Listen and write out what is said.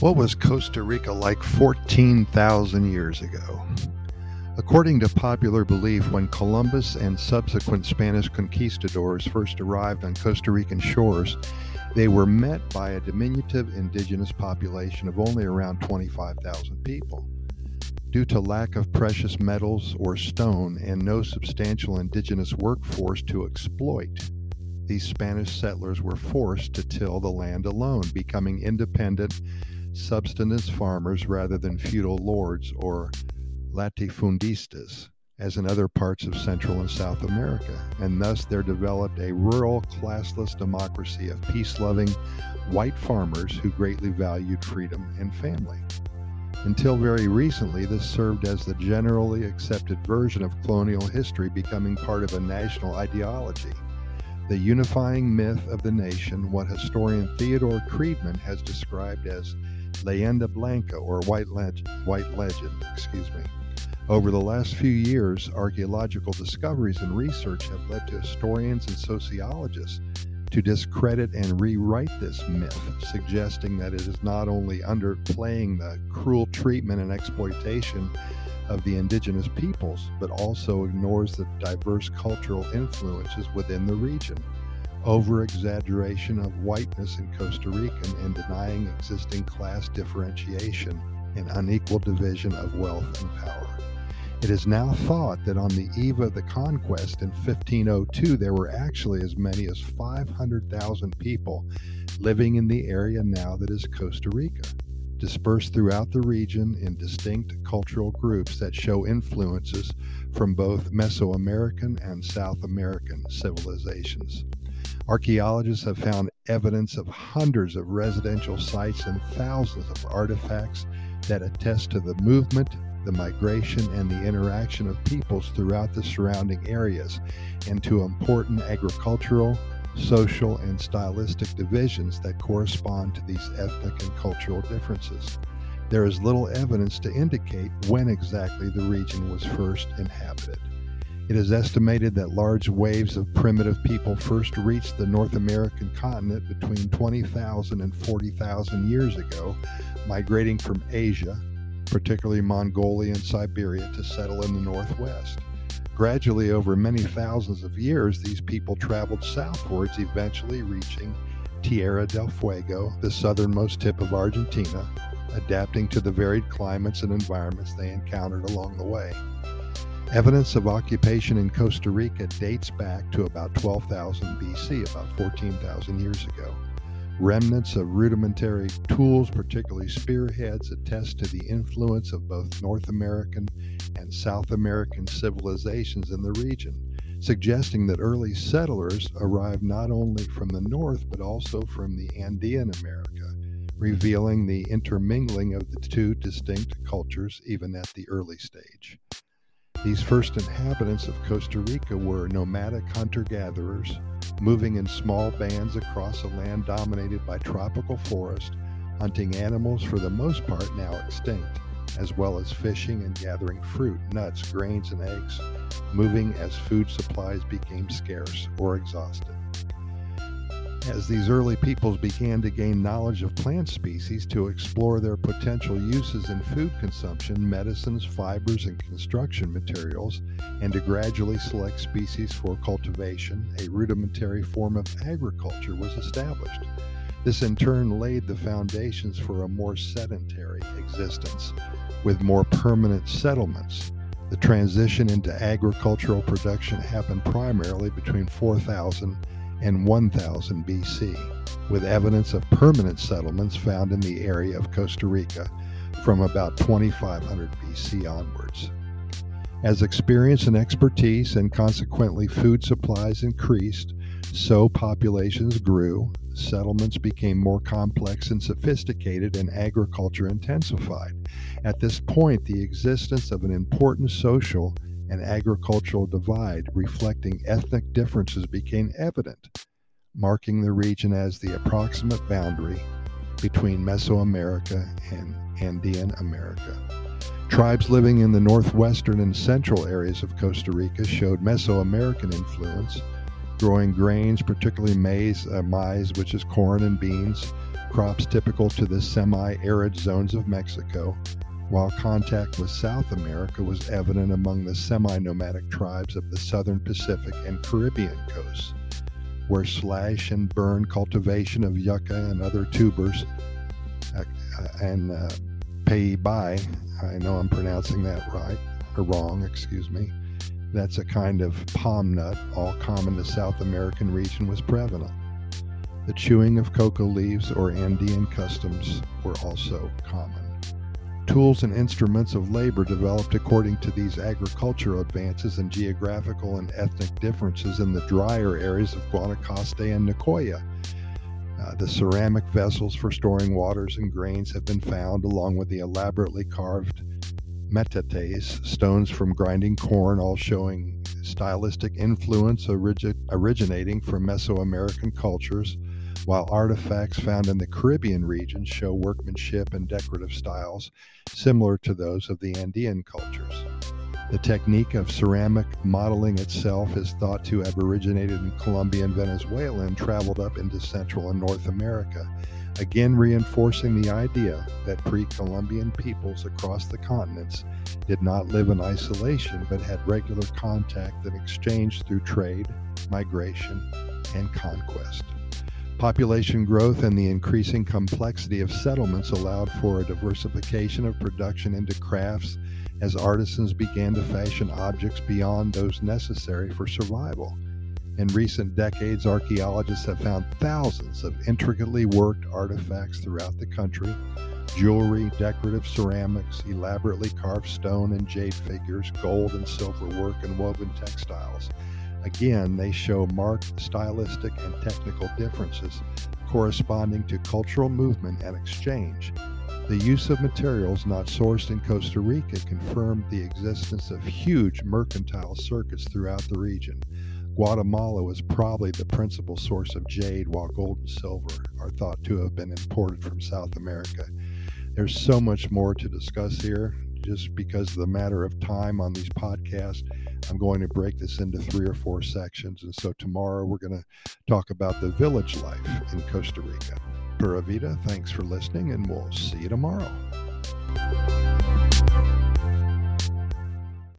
What was Costa Rica like 14,000 years ago? According to popular belief, when Columbus and subsequent Spanish conquistadors first arrived on Costa Rican shores, they were met by a diminutive indigenous population of only around 25,000 people. Due to lack of precious metals or stone and no substantial indigenous workforce to exploit, these Spanish settlers were forced to till the land alone, becoming independent subsistence farmers rather than feudal lords or latifundistas, as in other parts of Central and South America, and thus there developed a rural, classless democracy of peace loving white farmers who greatly valued freedom and family. Until very recently, this served as the generally accepted version of colonial history, becoming part of a national ideology. The unifying myth of the nation, what historian Theodore Creedman has described as Leyenda Blanca, or White White Legend, excuse me. Over the last few years, archaeological discoveries and research have led to historians and sociologists to discredit and rewrite this myth, suggesting that it is not only underplaying the cruel treatment and exploitation of the indigenous peoples, but also ignores the diverse cultural influences within the region over exaggeration of whiteness in Costa Rican and denying existing class differentiation and unequal division of wealth and power. It is now thought that on the eve of the conquest in 1502, there were actually as many as 500,000 people living in the area now that is Costa Rica, dispersed throughout the region in distinct cultural groups that show influences from both Mesoamerican and South American civilizations. Archaeologists have found evidence of hundreds of residential sites and thousands of artifacts that attest to the movement, the migration, and the interaction of peoples throughout the surrounding areas, and to important agricultural, social, and stylistic divisions that correspond to these ethnic and cultural differences. There is little evidence to indicate when exactly the region was first inhabited. It is estimated that large waves of primitive people first reached the North American continent between 20,000 and 40,000 years ago, migrating from Asia, particularly Mongolia and Siberia, to settle in the Northwest. Gradually, over many thousands of years, these people traveled southwards, eventually reaching Tierra del Fuego, the southernmost tip of Argentina, adapting to the varied climates and environments they encountered along the way. Evidence of occupation in Costa Rica dates back to about 12,000 BC, about 14,000 years ago. Remnants of rudimentary tools, particularly spearheads, attest to the influence of both North American and South American civilizations in the region, suggesting that early settlers arrived not only from the north but also from the Andean America, revealing the intermingling of the two distinct cultures even at the early stage. These first inhabitants of Costa Rica were nomadic hunter gatherers, moving in small bands across a land dominated by tropical forest, hunting animals for the most part now extinct, as well as fishing and gathering fruit, nuts, grains, and eggs, moving as food supplies became scarce or exhausted. As these early peoples began to gain knowledge of plant species to explore their potential uses in food consumption, medicines, fibers, and construction materials, and to gradually select species for cultivation, a rudimentary form of agriculture was established. This in turn laid the foundations for a more sedentary existence, with more permanent settlements. The transition into agricultural production happened primarily between 4000 and 1000 BC, with evidence of permanent settlements found in the area of Costa Rica from about 2500 BC onwards. As experience and expertise and consequently food supplies increased, so populations grew, settlements became more complex and sophisticated, and agriculture intensified. At this point, the existence of an important social and agricultural divide reflecting ethnic differences became evident, marking the region as the approximate boundary between Mesoamerica and Andean America. Tribes living in the northwestern and central areas of Costa Rica showed Mesoamerican influence, growing grains, particularly maize, uh, maize, which is corn and beans, crops typical to the semi arid zones of Mexico, while contact with South America was evident among the semi nomadic tribes of the southern Pacific and Caribbean coasts, where slash and burn cultivation of yucca and other tubers uh, uh, and uh, by, I know I'm pronouncing that right or wrong, excuse me. That's a kind of palm nut, all common to South American region, was prevalent. The chewing of coca leaves or Andean customs were also common. Tools and instruments of labor developed according to these agricultural advances and geographical and ethnic differences in the drier areas of Guanacaste and Nicoya. Uh, the ceramic vessels for storing waters and grains have been found, along with the elaborately carved metates, stones from grinding corn, all showing stylistic influence origi- originating from Mesoamerican cultures while artifacts found in the Caribbean region show workmanship and decorative styles similar to those of the Andean cultures. The technique of ceramic modeling itself is thought to have originated in Colombia and Venezuela and traveled up into Central and North America, again reinforcing the idea that pre Columbian peoples across the continents did not live in isolation but had regular contact and exchange through trade, migration, and conquest. Population growth and the increasing complexity of settlements allowed for a diversification of production into crafts as artisans began to fashion objects beyond those necessary for survival. In recent decades, archaeologists have found thousands of intricately worked artifacts throughout the country jewelry, decorative ceramics, elaborately carved stone and jade figures, gold and silver work, and woven textiles. Again, they show marked stylistic and technical differences corresponding to cultural movement and exchange. The use of materials not sourced in Costa Rica confirmed the existence of huge mercantile circuits throughout the region. Guatemala was probably the principal source of jade, while gold and silver are thought to have been imported from South America. There's so much more to discuss here. Just because of the matter of time on these podcasts, I'm going to break this into three or four sections. And so tomorrow we're going to talk about the village life in Costa Rica. Pura Vida, thanks for listening, and we'll see you tomorrow.